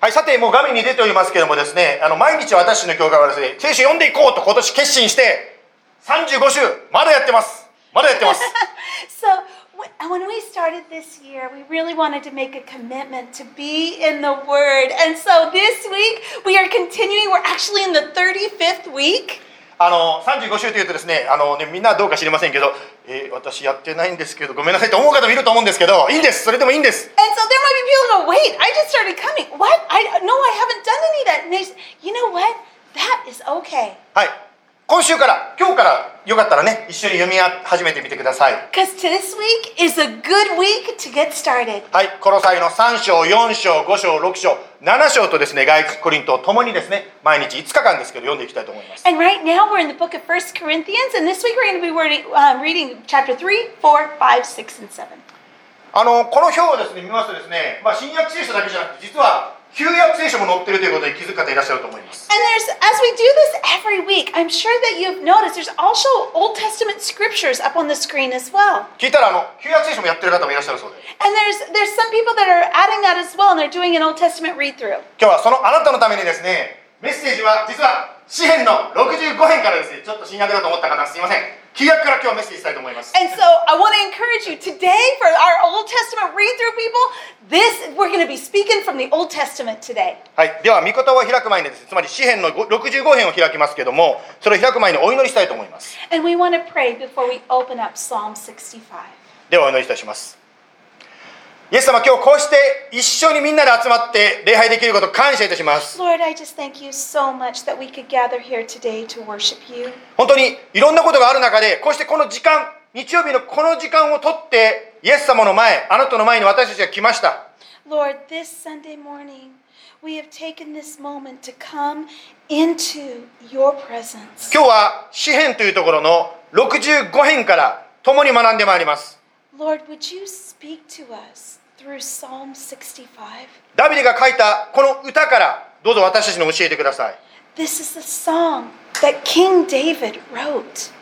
はい、さて、もう画面に出ておりますけどもですね、あの、毎日私の教会はですね、聖書読んでいこうと今年決心して、35週、まだやってます。まだやってます。So wh- when we started this year, we really wanted to make a commitment to be in the Word. And so this week, we are continuing. We're actually in the 35th week. あの、35週というとですね、あのね、みんなはどうか知りませんけど、えー私やってないんですけど、ごめんなさいと思う方もいると思うんですけど、いいんです。それでもいいんです。And so there might be people who wait, I just started coming. What? I no, I haven't done any that. And they you know what? That is okay. はい。今週から、今日から、よかったらね、一緒に読み始めてみてください。Because this week is a good week to get started. はい、コロサイの3章、4章、5章、6章、7章とですね、外国コリントともにですね、毎日5日間ですけど読んでいきたいと思います。And right now we're in the book of First Corinthians, and this week we're going to be reading, um, reading chapter 3, 4, 5, 6, and 7. あの、この表をですね、見ますとですね、まあ、新約聖書だけじゃなくて、実は旧約聖書も載ってるということに気づく方いらっしゃると思います。And there's, as we do this every week, I'm sure that you've noticed there's also Old Testament scriptures up on the screen as well. 聞いたら、あの、旧約聖書もやってる方もいらっしゃるそうで、And there's there's some people that are adding that as well, and they're doing an Old Testament read through. 今日はそのあなたのためにですね、メッセージは実は詩編の65編からですね、ちょっと新約だと思った方すいません。旧約から今日はメッセージしたいと思います。And so I want to encourage you today for our Old Testament read through people. This we're going to be speaking from the Old Testament today. はい、では、御言葉を開く前にですね、つまり詩編の65編を開きますけども、それを開く前にお祈りしたいと思います。And we want to pray before we open up Psalm 65. ではお祈りいたしますイエス様今日こうして一緒にみんなで集まって礼拝できること感謝いたします。本当にいろんなことがある中で、こうしてこの時間、日曜日のこの時間をとって、イエス様の前、あなたの前に私たちが来ました。今日は詩篇というところの65編から共に学んでまいります。ダビデが書いたこの歌からどうぞ私たちに教えてください This is the song that King David wrote.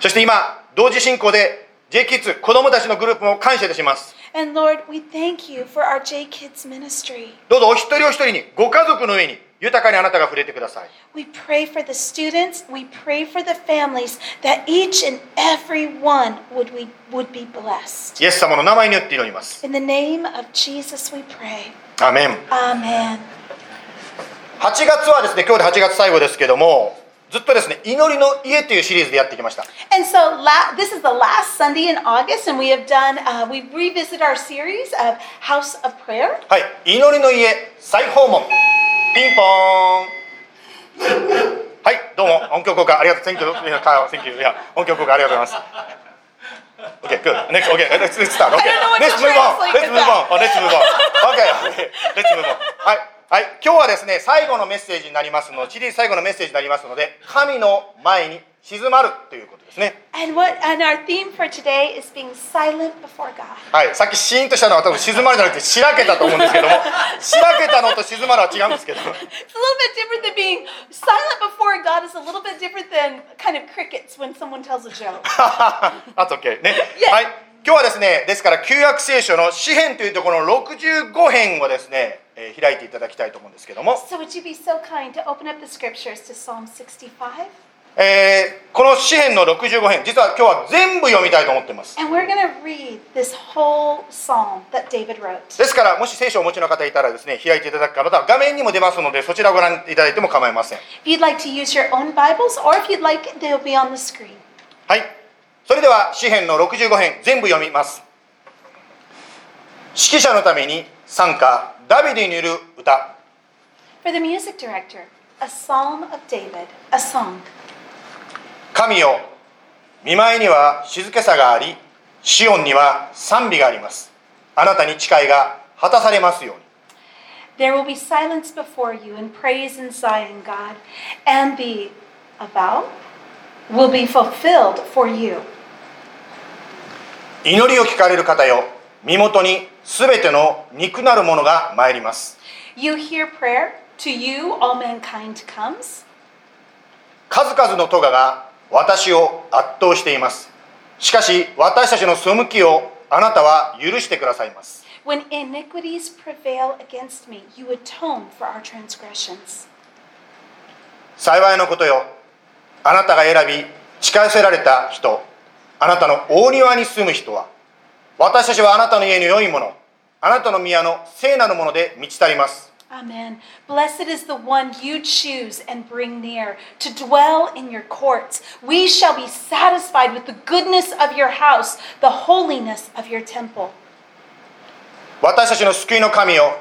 そして今同時進行で J キッズ子供たちのグループも感謝いたします And Lord, we thank you for our J Kids ministry. どうぞお一人お一人にご家族の上に豊かにあなたが触れてください We pray for the students, we pray for the families, that each and every one would, we, would be blessed. イエス様の名前によって祈ります。In the name of Jesus, we pray. アーメン。Amen. 8月はですね、今日で8月最後ですけども、ずっとですね、祈りの家というシリーズでやってきました。And so la- this is the last Sunday in August, and we have done, uh, we revisit our series of House of Prayer. はい、祈りの家再訪問。ピンポン。はい、どうも、音響効果、ありがとう、 Thank you、いや、かよ、 Thank you、いや、音響効果、ありがとうございます。 OK、next、OK、next、start、OK、next、move on、next、move on、あ、 next、move on。OK、OK、next、move on。はい、はい、今日はですね、最後のメッセージになりますので、チリ最後のメッセージになりますので、神の前に静まるということですね。はい、さっきシーンとしたのは多分静まるじゃなくて、しらけたと思うんですけども、しらけたのと静まるは違うんですけど。あと、OK。はい今日はですね、ですから旧約聖書の詩編というところの65編をですね、えー、開いていただきたいと思うんですけども。えー、この詩篇の65編、実は今日は全部読みたいと思っています。ですから、もし聖書をお持ちの方いたらですね、開いていただく方は画面にも出ますので、そちらをご覧いただいても構いません。はい。それでは詩篇の65編、全部読みます。指揮者のために参加、ダビデにいる歌。神よ、見舞いには静けさがあり、シオンには賛美があります。あなたに誓いが果たされますように。There will be silence before you and praise in Zion, God, and the a vow will be fulfilled for you. 祈りを聞かれる方よ、身元にすべての肉なるものが参ります。You hear prayer, to you all mankind comes. 数々の咎が私を圧倒しています。しかし私たちの背きをあなたは許してくださいます。When iniquities prevail against me, you atone for our transgressions. 幸いのことよあなたが選び近寄せられた人あなたの大庭に住む人は私たちはあなたの家の良いものあなたの宮の聖なるもので満ち足ります Amen. Blessed is the one you choose and bring near to dwell in your courts. We shall be satisfied with the goodness of your house, the holiness of your temple. 私たちの救いの神よ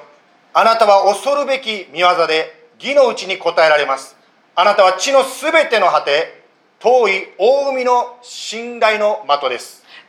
あなたは恐るべき見業で義のうちに応えられますあなたは地のすべての果て遠い大海の信頼の的です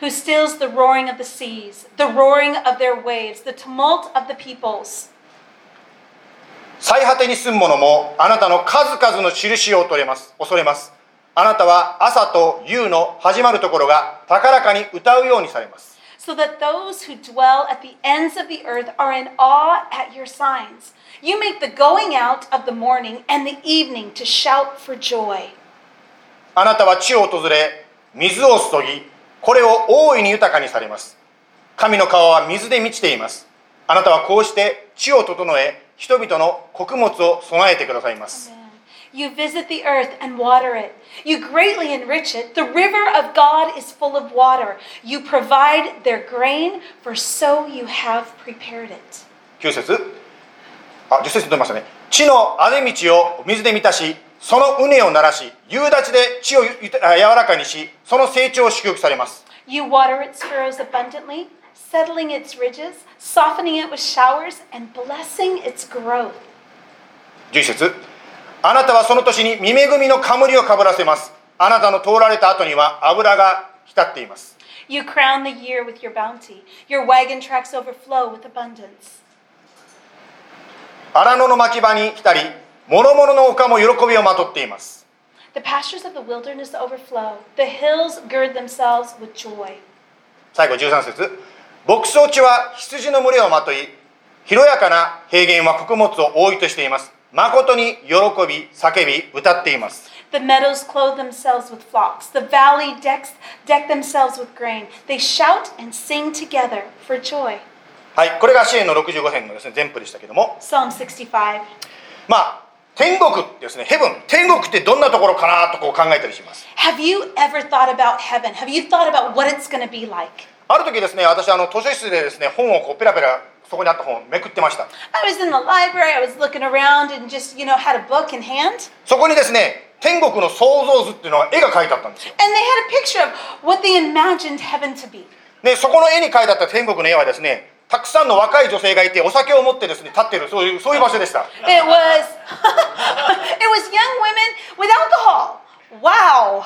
who stills the roaring of the seas, the roaring of their waves, the tumult of the peoples. 最果てに住む者もあなたの数々の印を恐れます恐れますあなたは朝と夕の始まるところが高らかに歌うようにされます So that those who dwell at the ends of the earth are in awe at your signs. You make the going out of the morning and the evening to shout for joy. あなたは地を訪れ水を注ぎ これを大いに豊かにされます神の川は水で満ちていますあなたはこうして地を整え人々の穀物を備えてくださいます You visit the earth and water it. You greatly enrich it. The river of God is full of water. You provide their grain, for so you have prepared it. 9節あ10節出ましたね地のあぜ道を水で満たしその畝を鳴らし夕立で地を柔らかにしその成長を祝福されます You water its furrows abundantly, settling its ridges, softening it with showers, and blessing its growth. 11節あなたはその年に見恵みの冠をかぶらせますあなたの通られた後には油が浸っています You crown the year with your bounty. Your wagon tracks overflow with abundance. 荒野の牧場に浸り諸々の丘も喜びをまとっています The pastures of the wilderness overflow. The hills gird themselves with joy. 最後13節牧草地は羊の群れをまとい広やかな平原は穀物を多いとしています誠に喜び叫び歌っています The meadows clothe themselves with flocks. The valley decks, deck themselves with grain. They shout and sing together for joy. はいこれが支援の65編のですね全部でしたけども Psalm 65. まあ天国ですねヘブン天国ってどんなところかなとこう考えたりします Have you ever thought about heaven? Have you thought about what it's going to be like? ある時ですね私あの図書室でですね本をこうペラペラそこにあった本をめくってました I was in the library, I was looking around and just, you know, had a book in hand. そこにですね天国の創造図っていうのが絵が描いてあったんですよ And they had a picture of what they imagined heaven to be. でそこの絵に描いてあった天国の絵はですねたくさんの若い女性がいてお酒を持ってですね立っているそういうそういう場所でした It was it was young women with alcohol. Wow.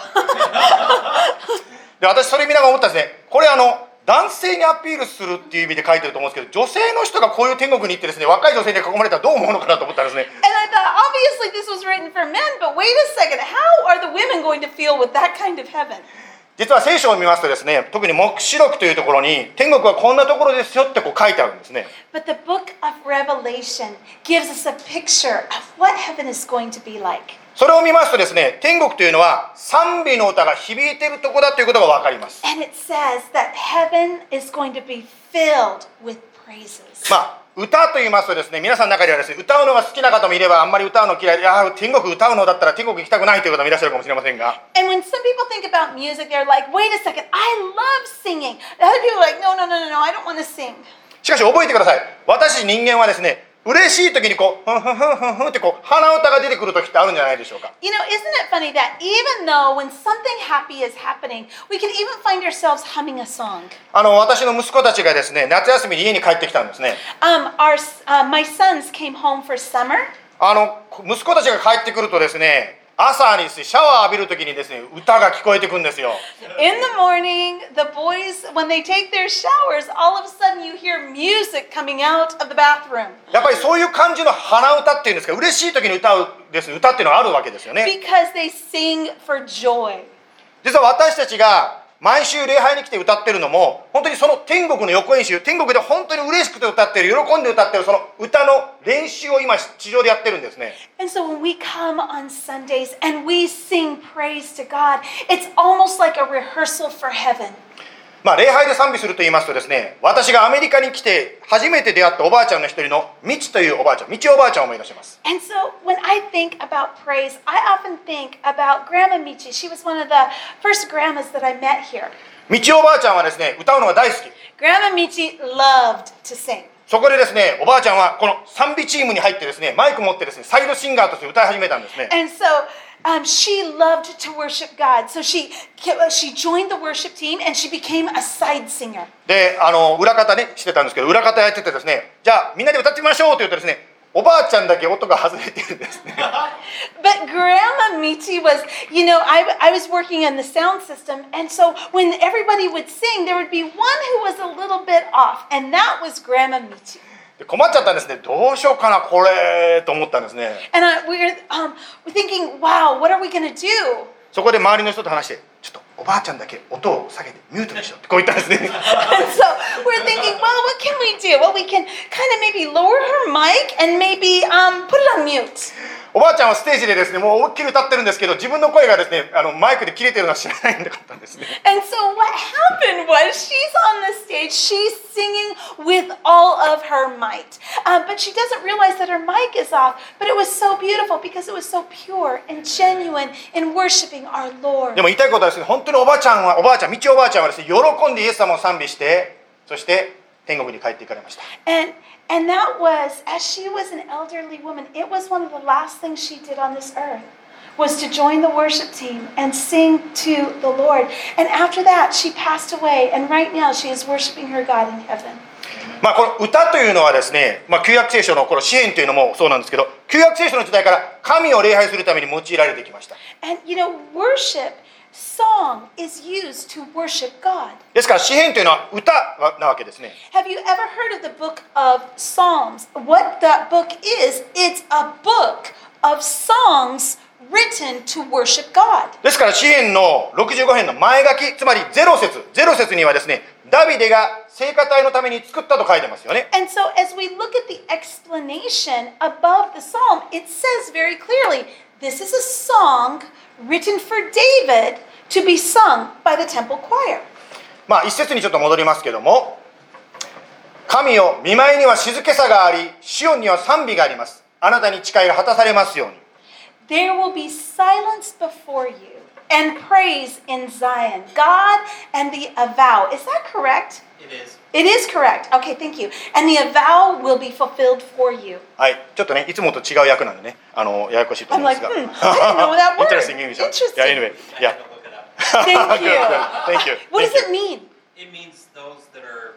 で私それ見ながら思ったんですねこれあの男性にアピールするっていう意味で書いてると思うんですけど女性の人がこういう天国に行ってですね若い女性に囲まれたらどう思うのかなと思ったらですね And I thought, obviously, this was written for men, but wait a second. How are the women going to feel with that kind of heaven? 実は聖書を見ますとですね特に黙示録というところに天国はこんなところですよってこう書いてあるんですね But the book of Revelation gives us a picture of what heaven is going to be like. それを見ますとですね天国というのは賛美の歌が響いているところだということが分かります And it says that heaven is going to be filled with praises. まあ歌と言いますとですね皆さんの中ではですね歌うのが好きな方もいればあんまり歌うの嫌いでああ天国歌うのだったら天国行きたくないという方もいらっしゃるかもしれませんが And when some people think about music, they're like, wait a second, I love singing. The other people are like, no, no, no, no, no, I don't want to sing. しかし覚えてください私人間はですね嬉しい時にこうふんふんふんふんふんってこう鼻歌が出てくる時ってあるんじゃないでしょうか You know, isn't it funny that even though when something happy is happening, we can even find ourselves humming a song? あの私の息子たちがですね夏休みに家に帰ってきたんですね Um, our, uh, my sons came home for summer, あの息子たちが帰ってくるとですね朝にシャワー浴びるときにですね歌が聞こえてくるんですよ In the morning, the boys, when they take their showers, all of a sudden you hear music coming out of the bathroom. やっぱりそういう感じの鼻歌っていうんですか嬉しい時に歌うです歌っていうのがあるわけですよね Because they sing for joy. 実は私たちが毎週礼拝に来て歌ってるのも本当にその天国の予行演習天国で本当に嬉しくて歌ってる喜んで歌ってるその歌の練習を今地上でやってるんですね And so when we come on Sundays and we sing praise to God, it's almost like a rehearsal for heaven. まあ礼拝で賛美すると言いますとですね私がアメリカに来て初めて出会ったおばあちゃんの一人のミチというおばあちゃんミチおばあちゃんを思い出します And so when I think about praise, I often think about Grandma Michi. She was one of the first grandmas that I met here. ミチおばあちゃんはですね歌うのが大好き Grandma Michi loved to sing. そこでですねおばあちゃんはこの賛美チームに入ってですねマイク持ってですねサイドシンガーとして歌い始めたんですね And so um, she loved to worship God. So she she joined the worship team and she became a side singer. であの裏方ねしてたんですけど裏方やっててですねじゃあみんなで歌ってみましょうって言うとですねおばあちゃんだけ音が外れてるんですね But Grandma Michi was, you know, I, I was working on the sound system, and so when everybody would sing, there would be one who was a little bit off, and that was Grandma Michi. で困っちゃったんですねどうしようかなこれと思ったんですね And I, we were, um, we're thinking, wow, what are we to do? そこで周りの人と話してちょっとおばあちゃんだけ音を下げてミュートにしようってこう言ったんですね And so we're thinking, well, what can we do? Well, we can kind of maybe lower her mic and maybe um, put it on mute. おばあちゃんはステージでですねもう思いっきり歌ってるんですけど自分の声がですねあのマイクで切れてるのは知らないんだったんですね And so what happened was she's on the stage, she's singing with all of her might. Uh, but she doesn't realize that her mic is off. But it was so beautiful because it was so pure and genuine in worshiping our で Lord. も言いたいことはですね本当におばあちゃんはおばあちゃん道おばあちゃんはですね喜んでイエス様を賛美してそして天国に帰っていかれました And and that was as she was an elderly woman, it was one of the last things she did on this earth was to join the worship team and sing to the Lord. And after that, she passed away and right now she is worshiping her God in heaven. まあこの歌というのはですね、まあ、旧約聖書のこの詩篇というのもそうなんですけど旧約聖書の時代から神を礼拝するために用いられてきました And you know, worship song is used to worship God. ですから詩篇というのは歌なわけですね Have you ever heard of the book of Psalms? What that book is, it's a book of songs written to worship God. ですから詩篇の65編の前書きつまりゼロ節ゼロ節にはですねダビデが聖歌隊のために作ったと書いてますよね And so, as we look at the explanation above the psalm, it says very clearly this is a song Written for David to be sung by the temple choir. まあ一節にちょっと戻りますけども神よ見舞いには静けさがありシオンには賛美がありますあなたに誓いが果たされますように There will be silence before you and praise in Zion, God and the avow. Is that correct? It is. It is correct. Okay, thank you. And the avow will be fulfilled for you. はいちょっとねいつもと違う役なんでねあのややこしいと思 I'm うんです like, が hmm, I didn't know that word. Interesting English Interesting. Yeah anyway I yeah had to look it up. Thank Good, you. good. Thank you What does Thank it mean? It means those that are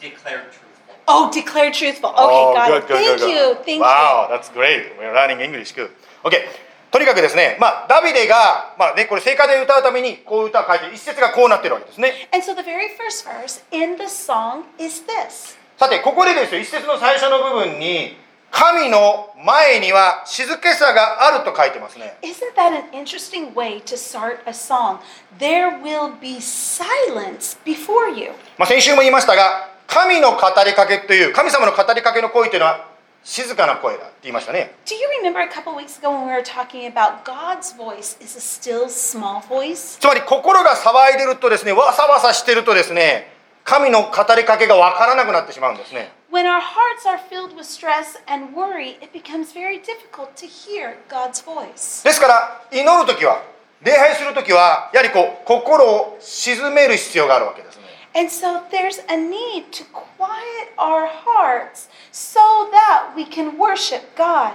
declared truthful. Oh, declare truthful. Okay, Oh, got good, it. good, Thank good, you. good. Thank Wow, that's great. We're learning English. Good. Okay. とにかくですね、まあ、ダビデが、まあね、これ聖歌で歌うためにこういう歌を書いて一節がこうなってるわけですね. And so the very first verse in the song is this. さてここでですよ一節の最初の部分に神の前には静けさがあると書いてますね Isn't that an interesting way to start a song? There will be silence before you. まあ、先週も言いましたが神の語りかけという神様の語りかけの声というのは静かな声だって言いましたね Do you remember a couple weeks ago when we were talking about God's voice is a still small voice? つまり心が騒いでるとですねわさわさしてるとですね神の語りかけがわからなくなってしまうんですね When our hearts are filled with stress and worry, it becomes very difficult to hear God's voice. ですから祈る時は礼拝する時はやはりこう心を静める必要があるわけですね And so there's a need to quiet our hearts so that we can worship God.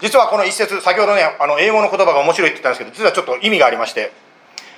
実はこの一節先ほどねあの英語の言葉が面白いって言ったんですけど実はちょっと意味がありまして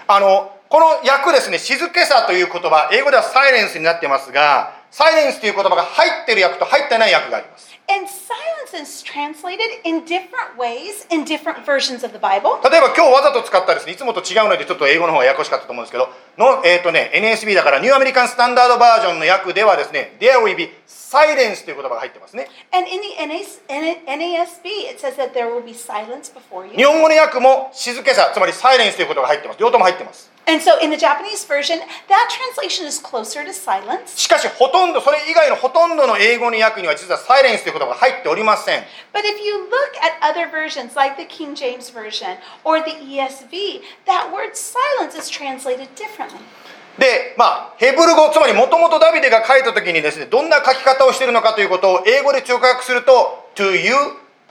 あのこの訳ですね静けさという言葉英語ではサイレンスになってますがサイレンスという言葉が入ってる訳と入ってない訳があります And silence is translated in different ways in different versions of the Bible. 例えば今日わざと使ったですねいつもと違うのでちょっと英語の方がややこしかったと思うんですけどの、えーとね、NSB だからニューアメリカンスタンダードバージョンの訳ではですね There will be silence という言葉が入ってますね And in the NAS NASB, it says that there will be silence before 日 you. 本語の訳も静けさつまりサイレンスということが入ってます両方とも入ってます And so in the Japanese version, that translation is closer to silence. しかしほとんどそれ以外のほとんどの英語の訳には実はサイレンスという言葉が入っておりません But if you look at other versions, like the King James Version or the ESV, that word silence is translated differently. で、まあ、ヘブル語、つまりもともとダビデが書いたときにですね、どんな書き方をしているのかということを英語で直訳すると、To you,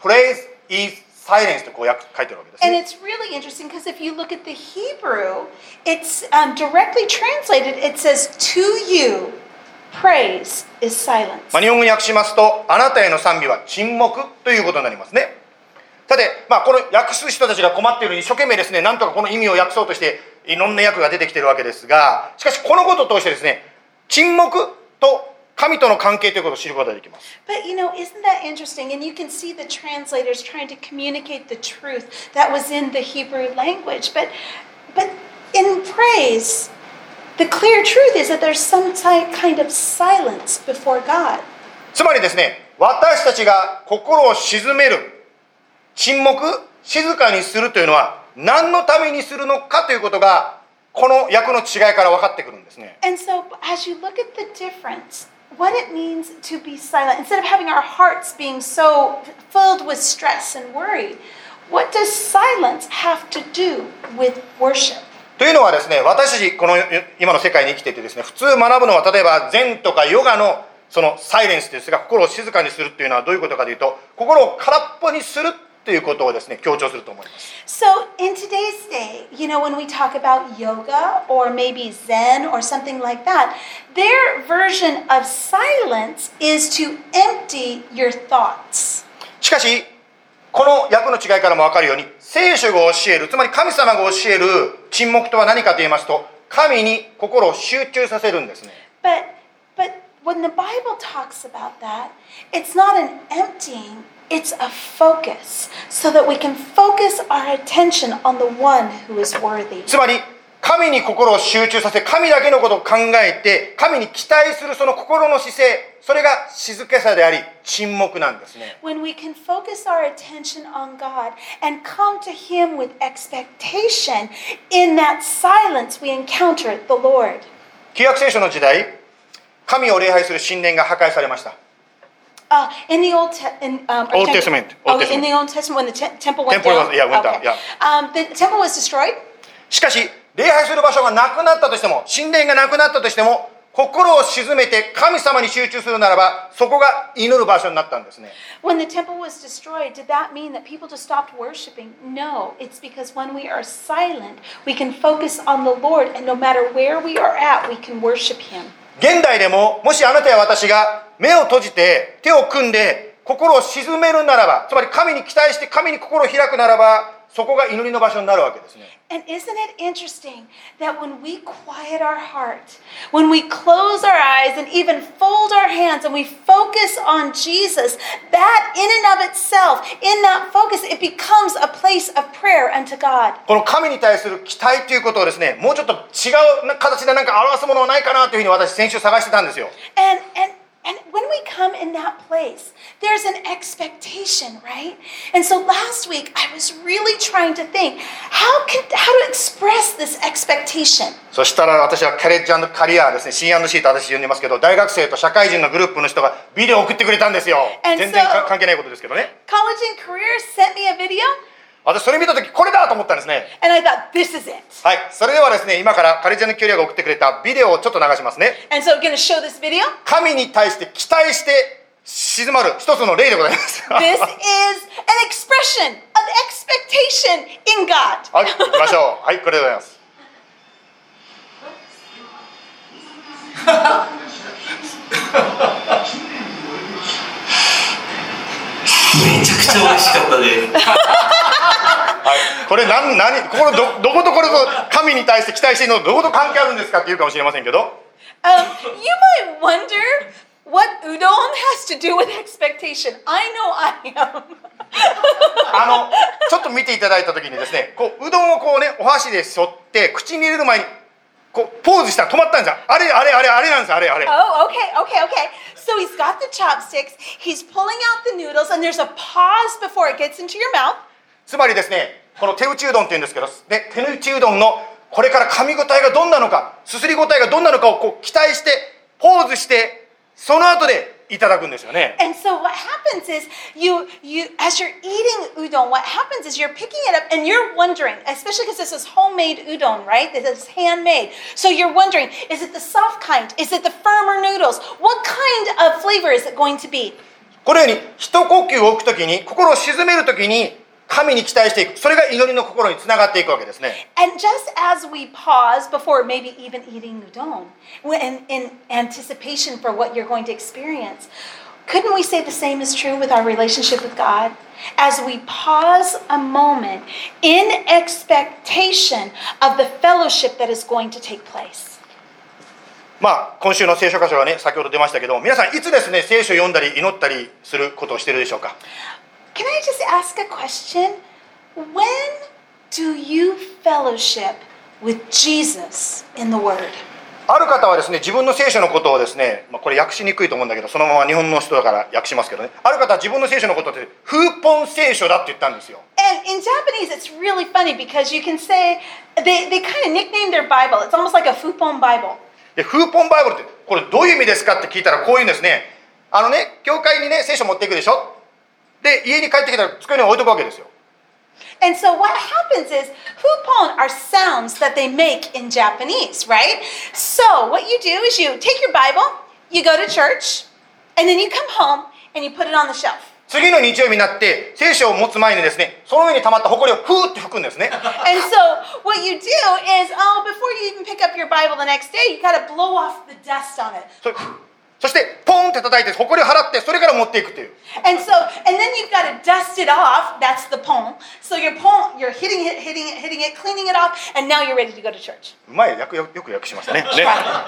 praise is silence とこう訳書いてるわけです And ね。it's really interesting because if you look at the Hebrew, it's um, directly translated, it says, To you, praise is silence. まあ、日本語に訳しますと、あなたへの賛美は沈黙ということになりますね。さて、まあ、この訳す人たちが困っているように一生懸命ですね、なんとかこの意味を訳そうとして、いろんな訳が出てきているわけですが、しかしこのことを通してですね、沈黙と神との関係ということを知ることができます。But you know, isn't that interesting? And you can see the translators trying to communicate the truth that was in the Hebrew language. But but in praise, the clear truth is that there's some kind of silence before God. つまりですね私たちが心を静める沈黙静かにするというのは何のためにするのかということがこの訳の違いから分かってくるんですね And so as you look at the difference, what it means to be silent, instead of having our hearts being so filled with stress and worry, what does silence have to do with worship? というのはですね私たちこの今の世界に生きていてですね普通学ぶのは例えば禅とかヨガのそのサイレンスですが心を静かにするっていうのはどういうことかというと心を空っぽにするということをですね強調すると思います So, in today's day, you know, when we talk about yoga or maybe Zen or something like that, their version of silence is to empty your thoughts. しかしこの訳の違いからも分かるように聖書が教えるつまり神様が教える沈黙とは何かと言いますと神に心を集中させるんですね But, but when the Bible talks about that, it's not an emptying, it's a focus so that we can focus our attention on the one who is worthy. つまり神に心を集中させ神だけのことを考えて神に期待するその心の姿勢それが静けさであり沈黙なんですね When we can focus our attention on God and come to Him with expectation, in that silence we encounter the Lord. 旧約聖書の時代神を礼拝する神殿が破壊されました Uh, in the Old, te- in, um, are you Old talking- Testament, Old okay, in Testament. the Old Testament, when the te- temple went Temple down. was- yeah, went down, Okay. yeah. Um, the temple was destroyed, しかし礼拝する場所がなくなったとしても神殿がなくなったとしても心を静めて神様に集中するならばそこが祈る場所になったんですね When the temple was destroyed, did that mean that people just stopped worshiping? No, it's because when we are silent, we can focus on the Lord, and no matter where we are at, we can worship Him. 現代でももしあなたや私が目を閉じて手を組んで心を沈めるならばつまり神に期待して神に心を開くならばそこが祈りの場所になるわけですね And isn't it interesting that when we quiet our heart, when we close our eyes and even fold our hands and we focus on Jesus, that in and of itself, in that focus, it becomes a place of prayer unto God. この神に対する期待ということをですねもうちょっと違う形で何か表すものはないかなというふうに私先週探してたんですよ And and and when we come in that place, there's an expectation, right? And so last week I was really trying to think how can how to express this expectation. そしたら私はキャレッジカリアですね C&C と私呼んでますけど大学生と社会人のグループの人がビデオを送ってくれたんですよ And 全然 so- か関係ないことですけどね College and Career sent me a video 私それ見た時これだと思ったんですね and I thought this is it. はいそれではですね今からカレッジキャリアが送ってくれたビデオをちょっと流しますね And so going to show this video. 神に対して期待して静まる一つの例でございます This is an expression of expectation in God. はい行きましょう はいこれでございますめちゃくちゃ美味しかったです。はいこれ何何これどどことこれと神に対して期待しているのとどこと関係あるんですかって言うかもしれませんけど Um, you might wonder what udon has to do with expectation. I know I am. あのちょっと見ていただいた時にですねこううどんをこうねお箸で沿って口に入れる前にこうポーズしたら止まったんじゃんあれあれあれあれなんですあれあれ Oh, okay, okay, okay. So he's got the chopsticks, he's pulling out the noodles, and there's a pause before it gets into your mouth. つまりですねこの手打ちうどんっていうんですけど、ね、手打ちうどんのこれから噛み応えがどんなのかすすり応えがどんなのかをこう期待してポーズしてその後でいただくんですよね And so what happens is you you as you're eating udon, what happens is you're picking it up and you're wondering, especially because this is homemade udon, right? This is handmade. So you're wondering, is it the soft kind? Is it the firmer noodles? What kind of flavor is it going to be? このように一呼吸を置くときに心を鎮めるときに 神に期待していくそれが祈りの心につながっていくわけですね And just as we pause before maybe even eating udon, when in anticipation for what you're going to experience, couldn't we say the same is true with our relationship with God? As we pause a moment in expectation of the fellowship that is going to take place. まあ今週の聖書箇所がね先ほど出ましたけど皆さんいつですね聖書を読んだり祈ったりすることをしてるでしょうか Can I just ask a question? When do you fellowship with Jesus in the Word? ある方はですね自分の聖書のことをですね、まあ、これ訳しにくいと思うんだけどそのまま日本の人だから訳しますけどねある方は自分の聖書のことって風本聖書だって言ったんですよ And in Japanese, it's really funny because you can say they, they kind of nickname their Bible. It's almost like a Fupon Bible. で風本バイブルってこれどういう意味ですかって聞いたらこういうんですねあのね教会にね聖書持っていくでしょで家に帰ってきたら机に置いとくわけですよ And so what happens is Fupon are sounds that they make in Japanese, right? So what you do is you take your Bible, you go to church, and then you come home and you put it on the shelf. 次の日曜日になって聖書を持つ前にですねその上に溜まった埃をふーって吹くんですね And so what you do is, oh, before you even pick up your Bible the next day, you got to blow off the dust on it. そそしてポンって叩いて埃を払ってそれから持っていくっていう And so, and then you've got to dust it off. That's the pon. So you're pon, you're hitting it, hitting it, hitting it, cleaning it off, and now you're ready to go to church. うまいよくよく訳しましたねね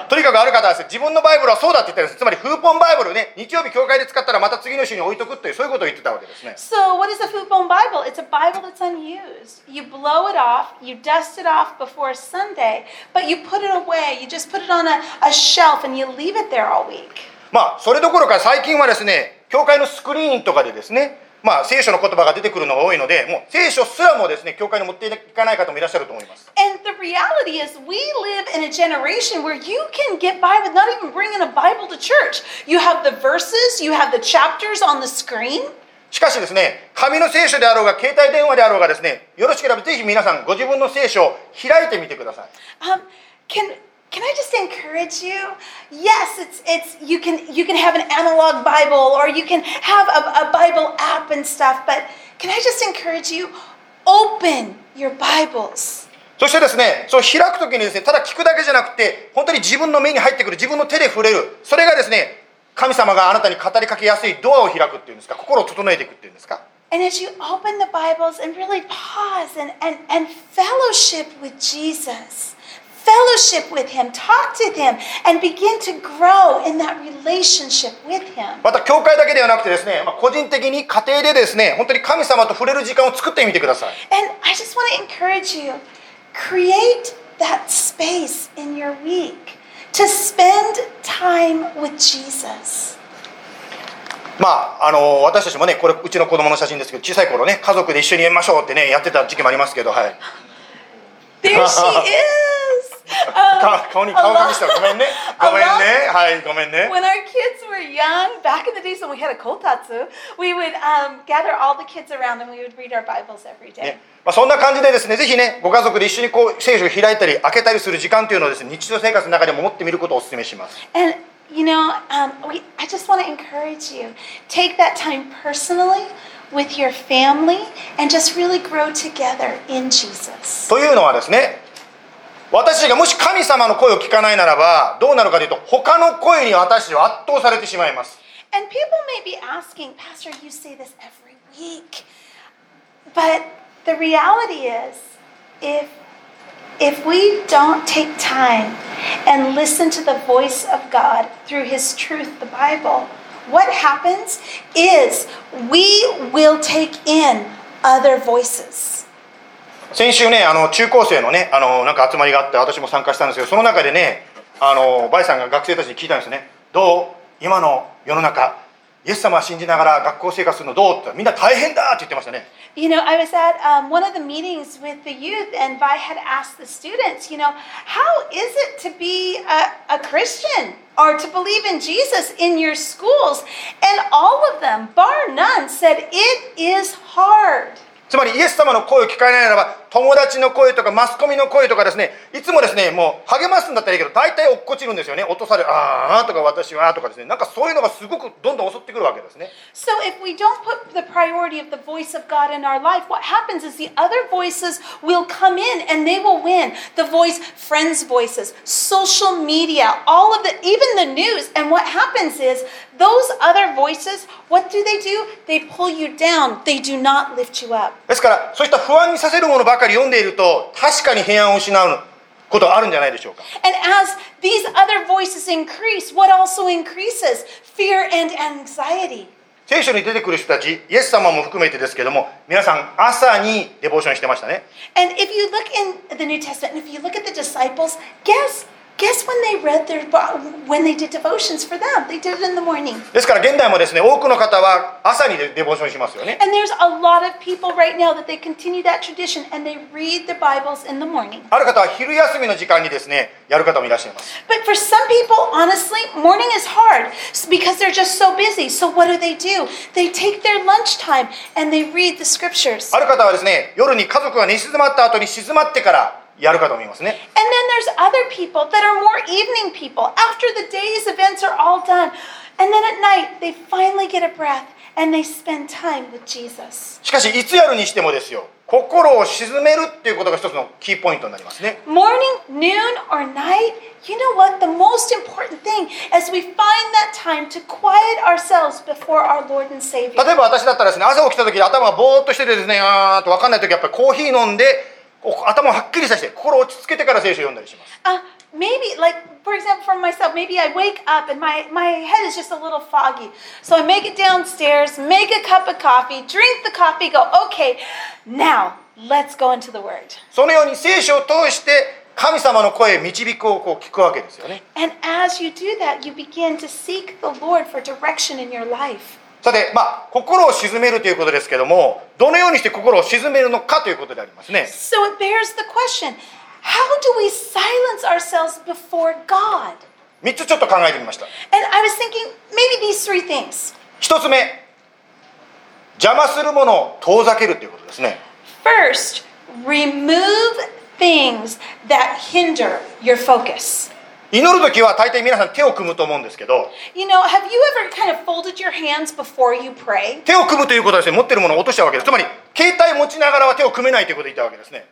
とにかくある方はですね自分のバイブルはそうだって言ったんですつまりフーポンバイブルね日曜日教会で使ったらまた次の週に置いとくというそういうことを言ってたわけですね So what is a Fupon Bible? It's a Bible that's unused. You blow it off, you dust it off before Sunday, but you put it away. You just put it on a, a shelf and you leave it there all week. まあそれどころか最近はですね教会のスクリーンとかでですねまあ聖書の言葉が出てくるのが多いのでもう聖書すらもですね教会に持っていかない方もいらっしゃると思います And the reality is, we live in a generation where you can get by with not even bringing a Bible to church. You have the verses, you have the chapters on the screen. しかしですね紙の聖書であろうが携帯電話であろうがですねよろしければぜひ皆さんご自分の聖書を開いてみてください Um, can can I just encourage you? Yes, it's it's you can you can have an analog Bible or you can have a, a Bible app and stuff, but can I just encourage you? Open your Bibles. そしてですね、そう開くときにですね、ただ聞くだけじゃなくて、本当に自分の目に入ってくる、自分の手で触れる、それがですね、神様があなたに語りかけやすいドアを開くっていうんですか、心を整えていくっていうんですか。 And as you open the Bibles and really pause and, and, and fellowship with Jesus, fellowship with Him, talk to Him, and begin to grow in that relationship with Him. また、教会だけではなくてですね、まあ、個人的に家庭でですね、本当に神様と触れる時間を作ってみてください。 And I just want to encourage you create that space in your week to spend time with Jesus. まあ、あの私たちもね、これ、うちの子供の写真ですけど、小さい頃ね、家族で一緒にやりましょうってね、やってた時期もありますけど、はい。 There she is! Um, か顔に顔が見せたらごめんね。ごめんね。はい、ごめんね。When our kids were young, back in the days when we had a kotatsu, we would um, gather all the kids around and we would read our Bibles every day. ねまあ、そんな感じでですね、ぜひね、ご家族で一緒にこう聖書を開いたり開けたりする時間というのをですね、日常生活の中でも持ってみることをお勧めします。And you know, um, we, I just want to encourage you. Take that time personally with your family and just really grow together in Jesus. というのはですね、私たちがもし神様の声を聞かないならば、どうなるかというと、他の声に私たちは圧倒されてしまいます。And people may be asking, Pastor, you say this every week. But the reality is, if if we don't take time and listen to the voice of God through His truth, the Bible, what happens is we will take in other voices. 先週ねあの中高生のねあのなんか集まりがあって私も参加したんですけどその中でねあのバイさんが学生たちに聞いたんですねどう今の世の中イエス様を信じながら学校生活するのどうってみんな大変だって言ってましたね You know, I was at um, one of the meetings with the youth, and Vi had asked the students, you know, how is it to be a, a Christian or to believe in Jesus in your schools? And all of them, bar none, said it is hard. つまりイエス様の声を聞かれないならば友達の声とかマスコミの声とかですねいつもですねもう励ますんだったらいいけど大体落っこちるんですよね落とされるああとか私はとかですねなんかそういうのがすごくどんどん襲ってくるわけですね So if we don't put the priority of the voice of God in our life, what happens is the other voices will come in and they will win. The voice, friends' voices, social media, all of the, even the news. And what happens is those other voices, what do they do? They pull you down. They do not lift you up. ですからそういった不安にさせるものばかり読んでいると確かに平安を失うことあるんじゃないでしょうか And as these other voices increase, what also increases? Fear and anxiety. 聖書に出てくる人たちイエス様も含めてですけども皆さん朝にデボーションしてましたね And if you look in the New Testament, and if you look at the disciples, guess guess when they read their when they did devotions for them, they did it in the morning. ですから現代もですね多くの方は朝にデデボーションしますよね And there's a lot of people right now that they continue that tradition and they read the Bibles in the morning. ある方は昼休みの時間にですねやる方もいらっしゃいます But for some people, honestly, morning is hard because they're just so busy. So what do they do? They take their lunchtime and they read the scriptures. ある方はですね夜に家族が寝静まった後に静まってから やる方もいますね And then there's other people that are more evening people. After the day's events are all done, and then at night they finally get a breath and they spend time with Jesus. しかしいつやるにしてもですよ心を静めるっていうことが一つのキーポイントになりますね Morning, noon, or night, you know what? The most important thing is we find that time to quiet ourselves before our Lord and Savior. 例えば私だったらですね朝起きた時に頭がぼーっとしててですねあーっと分かんない時はやっぱりコーヒー飲んで頭をはっきりさせて心を落ち着けてから聖書を読んだりします Uh, maybe, like, for example, for myself, maybe I wake up and my, my head is just a little foggy. So I make it downstairs, make a cup of coffee, drink the coffee, go, okay, now let's go into the Word. そのように聖書を通して神様の声導くをこう聞くわけですよね And as you do that, you begin to seek the Lord for direction in your life. さてまあ心を静めるということですけどもどのようにして心を静めるのかということでありますね So it bears the question how do we silence ourselves before God? 3つちょっと考えてみました And I was thinking maybe these three things. 1つ目邪魔するものを遠ざけるということですね First, remove things that hinder your focus. 祈る時は大体皆さん手を組むと思うんですけど手を組むということはですね持ってるものを落としたわけです。つまり携帯持ちながらは手を組めないということを言ったわけですね。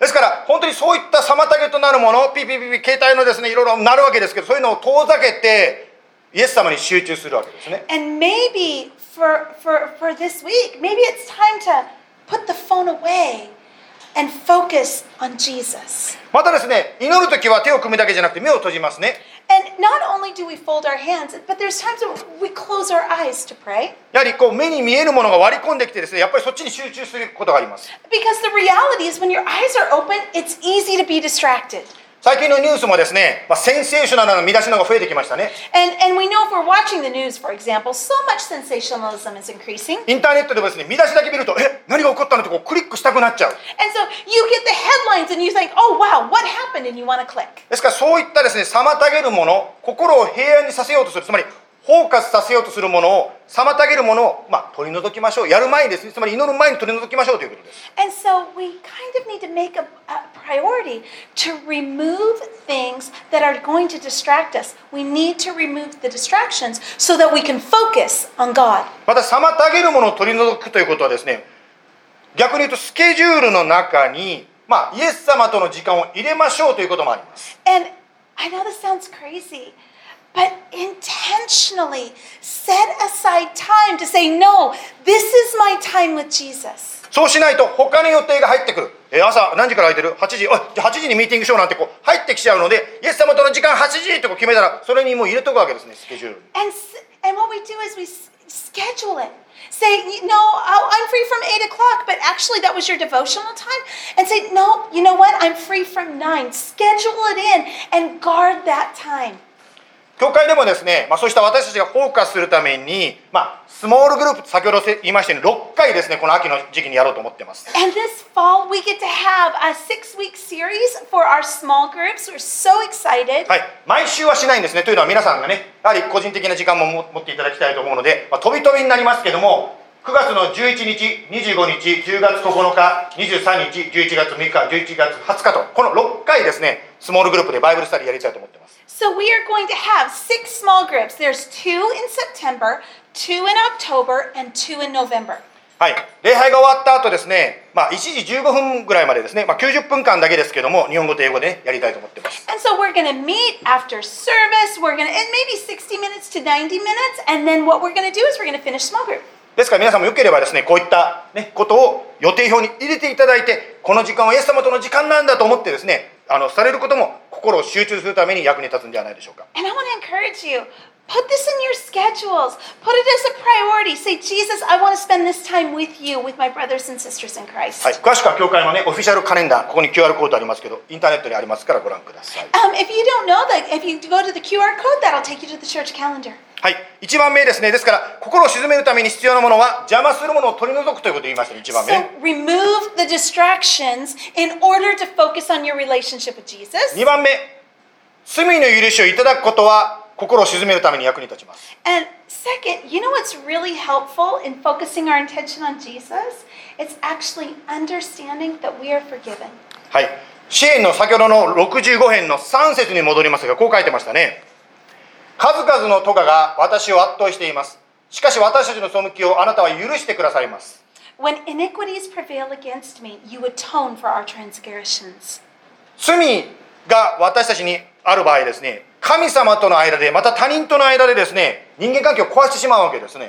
ですから本当にそういった妨げとなるものピピピピ携帯のですねいろいろなるわけですけどそういうのを遠ざけてイエス様に集中するわけですね。and focus on Jesus. またですね祈る時は手を組むだけじゃなくて目を閉じますね And not only do we fold our hands, but there's times when we close our eyes to pray. やはりこう目に見えるものが割り込んできてですねやっぱりそっちに集中することがあります Because the reality is, when your eyes are open, it's easy to be distracted. 最近のニュースもですね、まあ、センセーショナルな見出しのが増えてきましたね。インターネットでもですね、見出しだけ見ると、え何が起こったのとこうクリックしたくなっちゃう。ですから、そういったですね、妨げるもの、心を平安にさせようとする、つまり、フォーカスさせようとするものを妨げるものを、ま、取り除きましょう。やる前にですね、つまり祈る前に取り除きましょうということです。Priority to remove things that are going to distract us. We need to remove the distractions so that we can focus on God. また妨げるものを取り除くということはですね、逆に言うとスケジュールの中に、ま、イエス様との時間を入れましょうということもあります。but intentionally set aside time to say, no, this is my time with Jesus. そうしないと他の予定が入ってくる えー朝何時から空いてる ?8 時。あ、じゃあ8時にミーティングしようなんてこう入ってきちゃうので、イエス様との時間8時ってこう決めたら、それにもう入れとくわけですね、スケジュールに。 And, s- and what we do is we s- schedule it. Say, "You- no, oh, I'm free from 8 o'clock, but actually that was your devotional time. And say, no, you know what? I'm free from 9. Schedule it in and guard that time. 教会でもですね、まあ、そうした私たちがフォーカスするために、まあ、スモールグループ、先ほど言いましたように、6回ですね、この秋の時期にやろうと思ってます。And this fall, we get to have a six week series for our small groups. We're so excited. はい、毎週はしないんですね。というのは皆さんがね、やはり個人的な時間もも持っていただきたいと思うので、まあ、飛び飛びになりますけども、9月の11日、25日、10月9日、23日、11月6日、11月20日と、この6回ですね、スモールグループでバイブルスタディやりたいと思ってます。So we are going to have six small groups. There's two in September, two in October, and two in November. はい、礼拝が終わった後ですね、まあ、1時15分ぐらいまでですね、まあ、90分間だけですけども、日本語と英語で、ね、やりたいと思ってます。And so we're going to meet after service. We're going to, and maybe 60 minutes to 90 minutes. And then what we're going to do is we're going to finish small group. ですから皆さんもよければですね、こういった、ね、ことを予定表に入れていただいて、この時間はイエス様との時間なんだと思ってですね、あのされることも心を集中するために役に立つんではないでしょうか。And I want to encourage you. Put this in your schedules. Put it as a priority. Say, Jesus, I want to spend this time with you, with my brothers and sisters in Christ. はい、詳しくは教会のね、オフィシャルカレンダー、ここに QR コードありますけど、インターネットにありますからご覧ください。Um, if you don't know that, if you go to the QR code, that'll take you to the church calendar. はい、1番目ですね、ですから、心を鎮めるために必要なものは、邪魔するものを取り除くということを言いましたね、1番目ね。So remove the distractions in order to focus on your relationship with Jesus. 2番目、罪の許しをいただくことは、心を鎮めるために役に立ちます。And second, you know what's really helpful in focusing our attention on Jesus? It's actually understanding that we are forgiven. はい、支援の先ほどの65編の3節に戻りますが、こう書いてましたね。数々の咎が私を圧倒しています。しかし私たちの背きをあなたは許してくださいます。When iniquities prevail against me, you atone for our transgressions. 罪が私たちにある場合ですね、神様との間で、また他人との間でですね、人間関係を壊してしまうわけですね。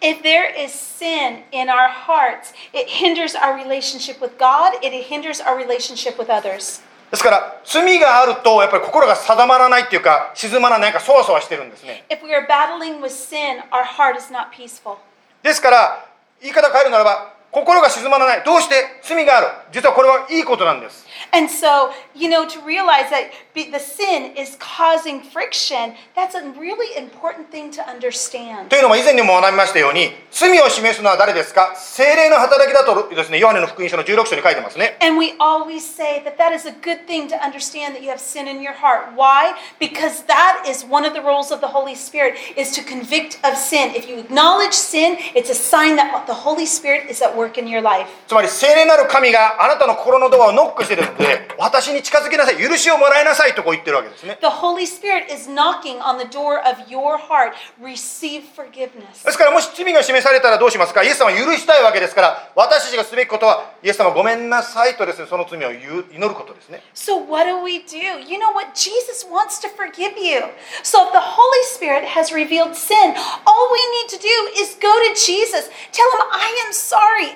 If there is sin in our hearts, it hinders our relationship with God, it hinders our relationship with others. ですから、罪があると、やっぱり心が定まらないっていうか、静まらない、かそわそわしてるんですね。If we are battling with sin, our heart is not peaceful. ですから、言い方変えるならば、心が静まらない。どうして罪がある実はこれはいいことなんです。And so, you know, to realize that the sin is causing friction, that's a really important thing to understand. というのも以前にも学びましたように、罪を示すのは誰ですか精霊の働きだとですね、ヨハネの福音書の16章に書いてますね。And we always say that that is a good thing to understand that you have sin in your heart. Why? Because that is one of the roles of the Holy Spirit is to convict of sin. If you acknowledge sin, it's a sign that the Holy Spirit is at work in your life. つまり聖霊なる神があなたの心のドアをノックしてですね、私に近づきなさい、許しをもらいなさいとこう言ってるわけですね。The Holy Spirit is knocking on the door of your heart. Receive forgiveness. ですからもし罪が示されたらどうしますかイエス様は許したいわけですから、私たちがすべきことは、イエス様ごめんなさいとですね、その罪を祈ることですね。So, what do we do? You know what? Jesus wants to forgive you. So, if the Holy Spirit has revealed sin, all we need to do is go to Jesus, tell him, I am sorry.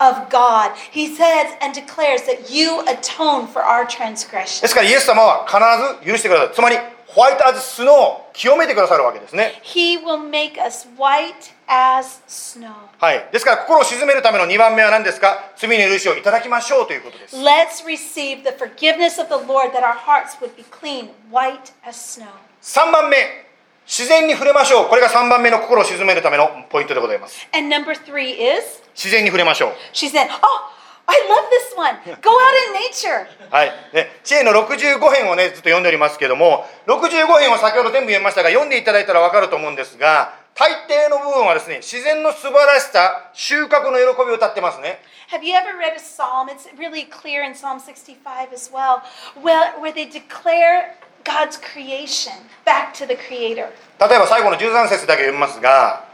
of God. He says and declares that you atone for our で transgression. すからイエス様は必ず許してください。つまり、ホワイトアズスノーを清めてくださるわけですね。 He will make us white as snow. はい。ですから、心を鎮めるための2番目は何ですか罪の許しをいただきましょうということです。 Let's receive the forgiveness of the Lord that our hearts would be clean, white as snow. 3番目、 自然に触れましょう。これが3番目の心を鎮めるためのポイントでございます。And number three is, 自然に触れましょう。she said, Oh, I love this one. Go out in nature. はい。ね、知恵の65編をね、ずっと読んでおりますけども、65編を先ほど全部読みましたが、読んでいただいたら分かると思うんですが、大抵の部分はですね自然の素晴らしさ収穫の喜びを歌ってますね Have you ever read a psalm? It's really clear in Psalm 65 as well, where, where they declare God's creation back to the Creator. 例えば最後の13節だけ読みますが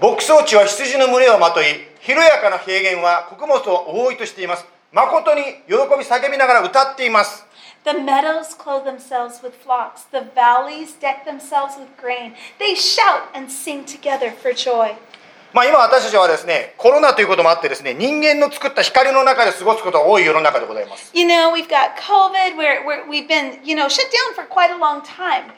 牧草地は羊の群れをまとい広やかな平原は穀物を覆いとしています誠に喜び叫びながら歌っています The meadows clothe themselves with flocks, the valleys deck themselves with grain. They shout and sing together for joy. まあ今私たちはですねコロナということもあってですね人間の作った光の中で過ごすことが多い世の中でございます You know, we've got COVID, where, where we've been, you know, shut down for quite a long time.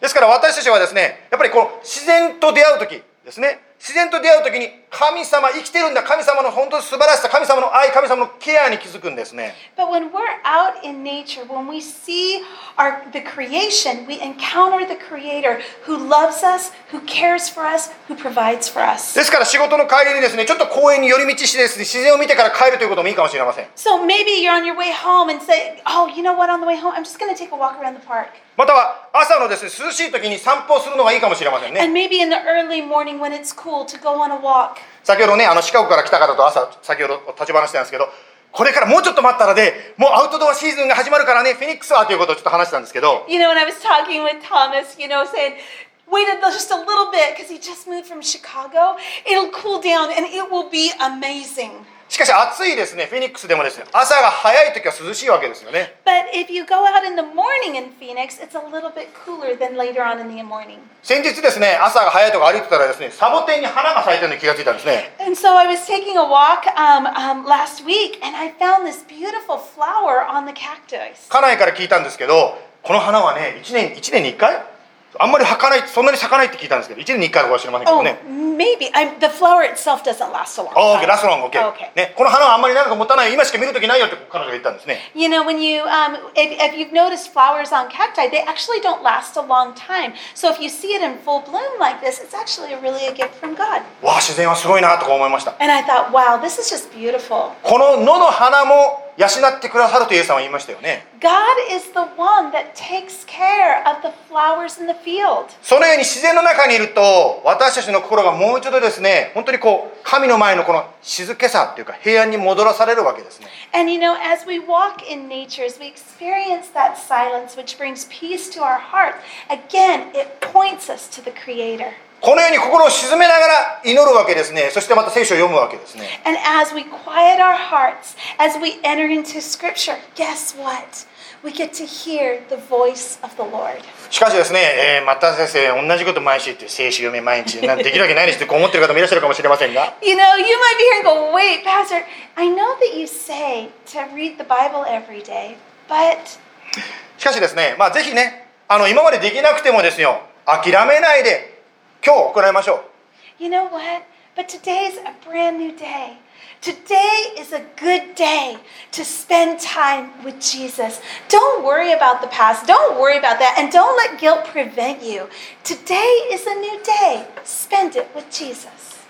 ですから私たちはですねやっぱりこの自然と出会う時ですね自然と出会う時に神様生きてるんだ神様の本当に素晴らしさ神様の愛神様のケアに気づくんですね But when we're out in nature, when we see our the creation, we encounter the creator who loves us, who cares for us, who provides for us. ですから仕事の帰りにですねちょっと公園に寄り道してですね自然を見てから帰るということもいいかもしれません So maybe you're on your way home and say, "Oh, you know what? On the way home, I'm just going to take a walk around the park." または朝のですね涼しい時に散歩をするのがいいかもしれませんね And maybe in the early morning when it's cool to go on a walk. 先ほどねあのシカゴから来た方と朝先ほど立ち話したんですけどこれからもうちょっと待ったらでもうアウトドアシーズンが始まるからねフェニックスはということをちょっと話したんですけど You know, when I was talking with Thomas, you know, saying, "Wait a- just a little bit because he just moved from Chicago. It'll cool down and it will be amazing." しかし暑いですねフェニックスでもですね朝が早い時は涼しいわけですよね But if you go out in the morning in Phoenix, it's a little bit cooler than later on in the morning. 先日ですね朝が早いとこ歩いてたらですねサボテンに花が咲いてるのに気がついたんですね And so I was taking a walk um, um, last week and I found this beautiful flower on the cactus. 家内から聞いたんですけどこの花はね1年一年に1回あんまり咲かないそんなに咲かないって聞いたんですけど1年に1回かもしれませんけど Oh, ね maybe. I'm, the flower itself doesn't last so long. あ OK ラストロン OK、Okay. ね、この花はあんまり長く持たない今しか見るときないよって彼女が言ったんですね You know, when you, um, if, if you've noticed flowers on cacti, they actually don't last a long time. So if you see it in full bloom like this, it's actually really a gift from God. わあ自然はすごいなとか思いました And I thought, wow, this is just beautiful. この野の花も養ってくださるとイエスさんは言いましたよね God is the one that takes care of the flowers in the field. そのように自然の中にいると私たちの心がもう一度ですね本当にこう神の前のこの静けさっていうか平安に戻らされるわけですね And you know, as we walk in nature, as we experience that silence, which brings peace to our heart, again, it points us to the Creator. このように心を沈めながら祈るわけですねそしてまた聖書を読むわけですね And as we quiet our hearts, as we enter into Scripture, guess what? We get to hear the voice of the Lord. しかしですね、えー、また先生同じこと毎週って聖書読め毎日なんてできるわけないですってこう思ってる方もいらっしゃるかもしれませんが You know, you might be here and go, wait, Pastor, I know that you say to read the Bible every day, but しかしですねまあぜひねあの今までできなくてもですよ諦めないで今日行いましょう you know what? But today's a brand new day. Today is a good day to spend time with Jesus. Don't worry about the past. Don't worry about that. And don't let guilt prevent you. Today is a new day. Spend it with Jesus.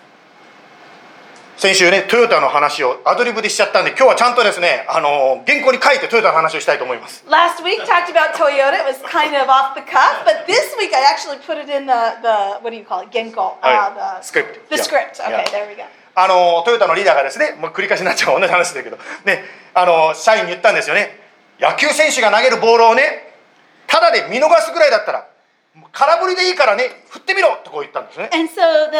先週ねトヨタの話をアドリブでしちゃったんで今日はちゃんとですねあの原稿に書いてトヨタの話をしたいと思います Last week talked about Toyota. It was kind of off the cuff, but this week I actually put it in the, the what do you call it? Genko. Uh, the Script. The Yeah. script. Okay, Yeah. there we go. あのトヨタのリーダーがですねもう繰り返しになっちゃう同じ話だけどねあの社員に言ったんですよね野球選手が投げるボールをねただで見逃すぐらいだったら空振りでいいからね振ってみろとこう言ったんですね And so the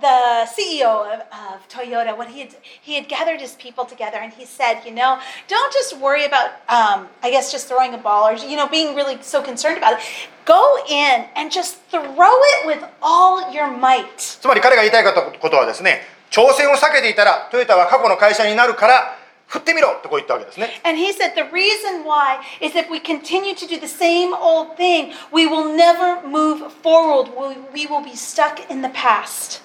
the CEO of, of Toyota, when he had he had gathered his people together, and he said, you know, don't just worry about, um, I guess, just throwing a ball or you know being really so concerned about it. Go in and just throw it with all your might. つまり彼が言いたいことはですね挑戦を避けていたらトヨタは過去の会社になるから振ってみろとこう言ったわけですね And he said the reason why is if we continue to do the same old thing, we will never move forward. We, we will be stuck in the past.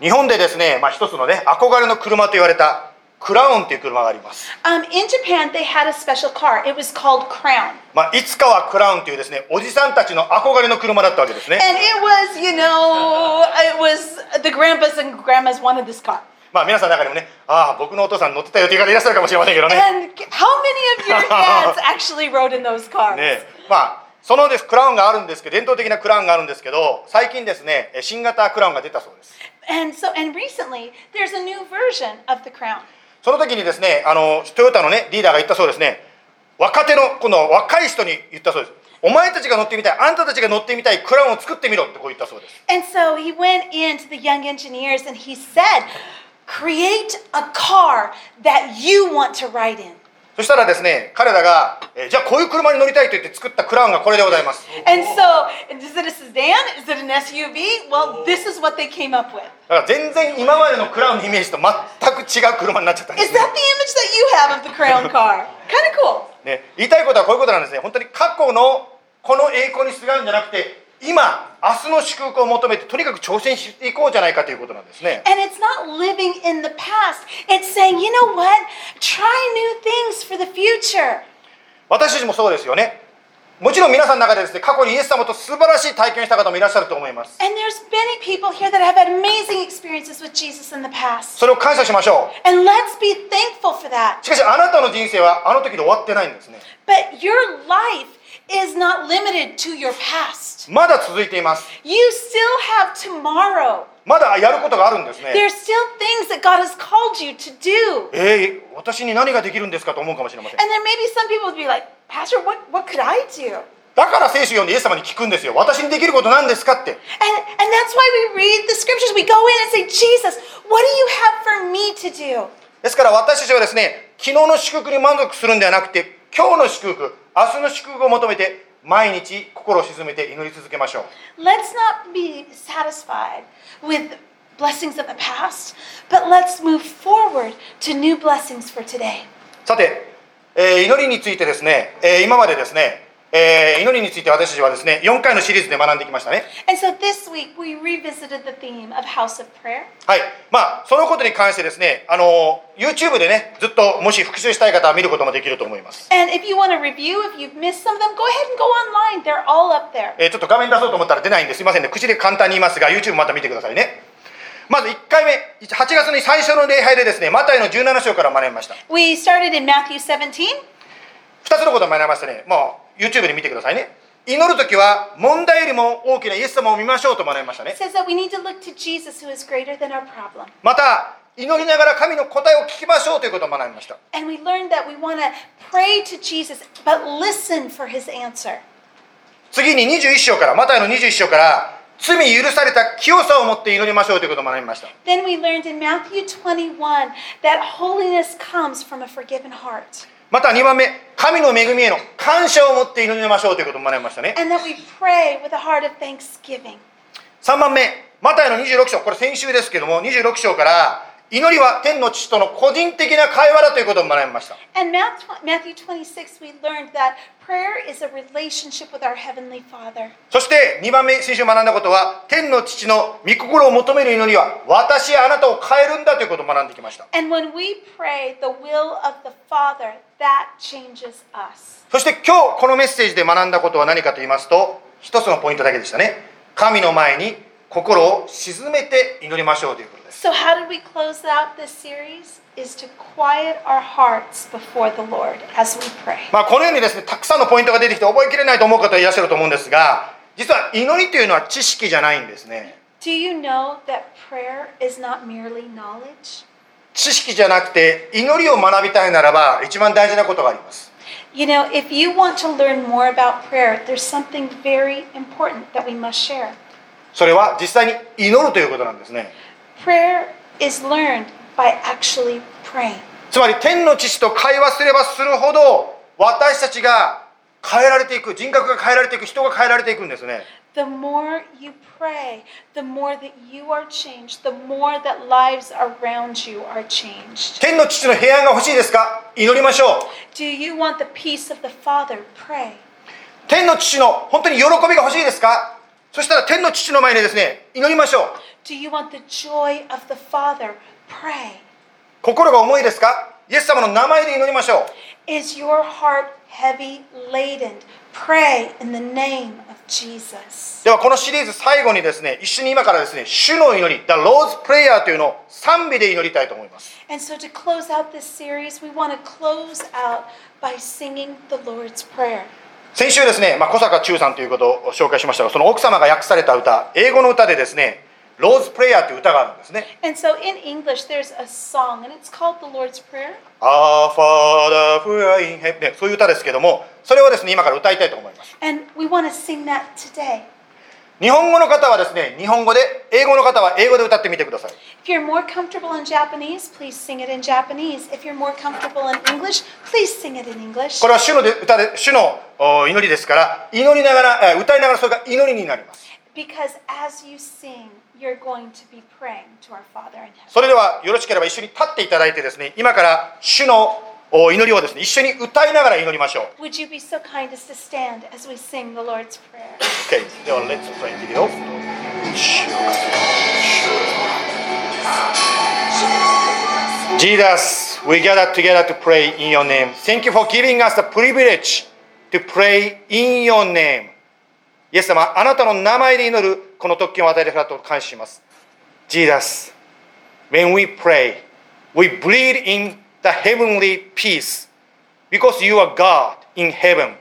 日本でですね、まあ、一つのね憧れの車と言われたクラウンという車があります、Um, in Japan, they had a special car. It was called Crown. まあ、いつかはクラウンというですねおじさんたちの憧れの車だったわけですね And it was, you know, it was the grandpas and grandmas wanted this car. まあ皆さんの中にもねああ僕のお父さん乗ってたよという方いらっしゃるかもしれませんけどね And how many of your dads actually rode in those cars? ねまあそのですクラウンがあるんですけど伝統的なクラウンがあるんですけど最近ですねえ新型クラウンが出たそうです And so, and recently, there's a new version of the crown. その時にですねあのトヨタのねリーダーが言ったそうですね若手のこの若い人に言ったそうですお前たちが乗ってみたいあんたたちが乗ってみたいクラウンを作ってみろってこう言ったそうです And so he went into the young engineers and he said, create a car that you want to ride in. そしたらですね彼らが、えーじゃあこういう車に乗りたいと言って作ったクラウンがこれでございます And so, is it a sedan? Is it an SUV? Well, this is what they came up with. だから全然今までのクラウンのイメージと全く違う車になっちゃったんで Is す、ね that the image that you have of the crown car? Kind of cool. ね言いたいことはこういうことなんですね本当に過去のこの栄光にすがるんじゃなくて今明日の祝福を求めてとにかく挑戦していこうじゃないかということなんですね And it's not living in the past. It's saying, you know what? Try new things for the future. 私たちもそうですよねもちろん皆さんの中でですね過去にイエス様と素晴らしい体験をした方もいらっしゃると思います And there's many people here that have had amazing experiences with Jesus in the past. それを感謝しましょ And let's be thankful for that. うしかしあなたの人生はあの時で終わってないんですね But your life is not limited to your past. まだ続いています You still have tomorrow. まだやることがあるんですね There's still things that God has called you to do. えー、私に何ができるんですかと思うかもしれません And then maybe some people would be like, Pastor, what, what could I do? だから聖書を読んでイエス様に聞くんですよ私にできることなんですかって And, and that's why we read the scriptures. We go in and say, Jesus, what do you have for me to do? ですから私たちはですね昨日の祝福に満足するんではなくて 今日の祝福明日の祝福を求めて毎日心を沈めて祈り続けましょう Let's not be satisfied with blessings of the past, but let's move forward to new blessings for today. さて、えー祈りについてですね、えー今までですね、えー、祈りについて私たちはですね4回のシリーズで学んできましたね。はい、まあ、そのことに関してですね、あの YouTube でね、ずっともし復習したい方は見ることもできると思います。ええ、ちょっと画面出そうと思ったら出ないんですみませんね、口で簡単に言いますが、YouTube また見てくださいね。まず1回目、8月に最初の礼拝でですね、マタイの17章から学びました。2つのこと学びましたねもう YouTube で見てくださいね祈る時は問題よりも大きなイエス様を見ましょうと学びましたね。また祈りながら神の答えを聞きましょうということを学びました。次に21章から、またあの21章から、罪許された清さを持って祈りましょうということを学びました。Then we learned 21 that comes from a forgiven heart. また2番目神の恵みへの感謝を持って祈りましょうということを学びましたね And that we pray with a heart of thanksgiving. 3番目マタイの26章これ先週ですけども26章から祈りは天の父との個人的な会話だということを学びました And Matt- Matthew 26, we learned that prayer is a relationship with our Heavenly Father. そして2番目先週学んだことは天の父の御心を求める祈りは私やあなたを変えるんだということを学んできました And when we pray the will of the Father, that changes us. そして今日このメッセージで学んだことは何かと言いますと一つのポイントだけでしたね神の前に心を沈めて祈りましょうということ So, how did we close out this series? Is to quiet our hearts before the Lord as we pray. まあこのようにですねたくさんのポイントが出てきて覚えきれないと思う方いらっしゃると思うんですが実は祈りというのは知識じゃないんですね Do you know that prayer is not merely knowledge? 知識じゃなくて祈りを学びたいならば一番大事なことがあります You know, if you want to learn more about prayer, there's something very important that we must share. それは実際に祈るということなんですね Prayer is learned by actually praying. つまり天の父と会話すればするほど私たちが変えられていく人格が変えられていく人が変えられていくんですね The more you pray, the more that you are changed, the more that lives around you are changed. 天の父の平安が欲しいですか祈りましょう Do you want the peace of the Father? Pray. 天の父の本当に喜びが欲しいですかそしたら天の父の前にですね祈りましょう Do you want the joy of the Father? Pray. 心が重いですかイエス様の名前で祈りましょう Is your heart heavy laden? Pray in the name of Jesus. ではこのシリーズ最後にですね一緒に今からですね主の祈り The Lord's Prayer というのを賛美で祈りたいと思います And so, to close out this series, we want to close out by singing the Lord's Prayer. 先週ですね、まあ、小坂忠さんということを紹介しましたがその奥様が訳された歌英語の歌でですね「ローズ・プレイヤー」という歌があるんですね And so in English, there's a song, and it's called the Lord's Prayer.「Our Father who art in heaven」ねそういう歌ですけどもそれをですね今から歌いたいと思います And we want to sing that today. 日本語の方はですね日本語で英語の方は英語で歌ってみてください If you're more comfortable in Japanese, please sing it in Japanese. If you're more comfortable in English, please sing it in English. これは主ので歌で主のお祈りですから祈りながらえ歌いながらそれが祈りになります Because as you sing, you're going to be praying to our Father in heaven. それではよろしければ一緒に立っていただいてですね今から主のお祈りをですね一緒に歌いながら祈りましょう Would you be so kind as to stand as we sing the Lord's Prayer? OK では Let's pray いくよ Jesus, we gather together to pray in your name. Thank you for giving us the privilege to pray in your name. イエス様、あなたの名前で祈るこの特権を与えてくれたと感謝します。Jesus, when we pray, we breathe in the heavenly peace because you are God in heaven,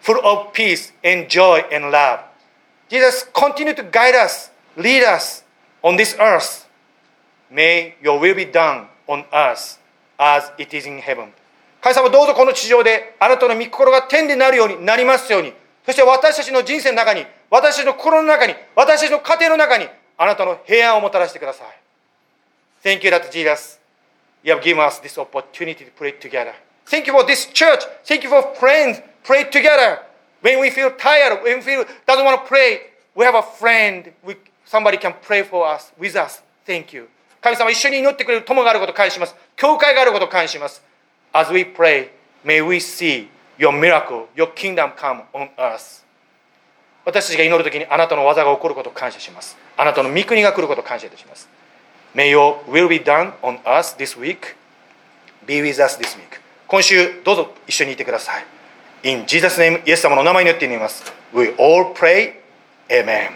full of peace and joy and love. Jesus, continue to guide us, lead us on this earth. May your will be done on earth as it is in heaven. 神様どうぞこの地上であなたの御心が天でなるようになりますように。そして私たちの人生の中に、私たちの心の中に、私たちの家庭の中に、あなたの平安をもたらしてください。Thank you that Jesus, you have given us this opportunity to pray together. Thank you for this church. Thank you for friends. Pray together. When we feel tired, when we feel doesn't want to pray, we have a friend. We, somebody can pray for us, with us. Thank you. 神様一緒に祈ってくれる友があることを感謝します。教会があることを感謝します。As we pray, may we see your miracle, your kingdom come on earth. 私たちが祈るときにあなたの技が起こることを感謝します。あなたの御国が来ることを感謝いたします。May your will be done on us this week. Be with us this week. 今週どうぞ一緒にいてください。In Jesus' name, イエス様のお名前によって祈ります。We all pray. Amen.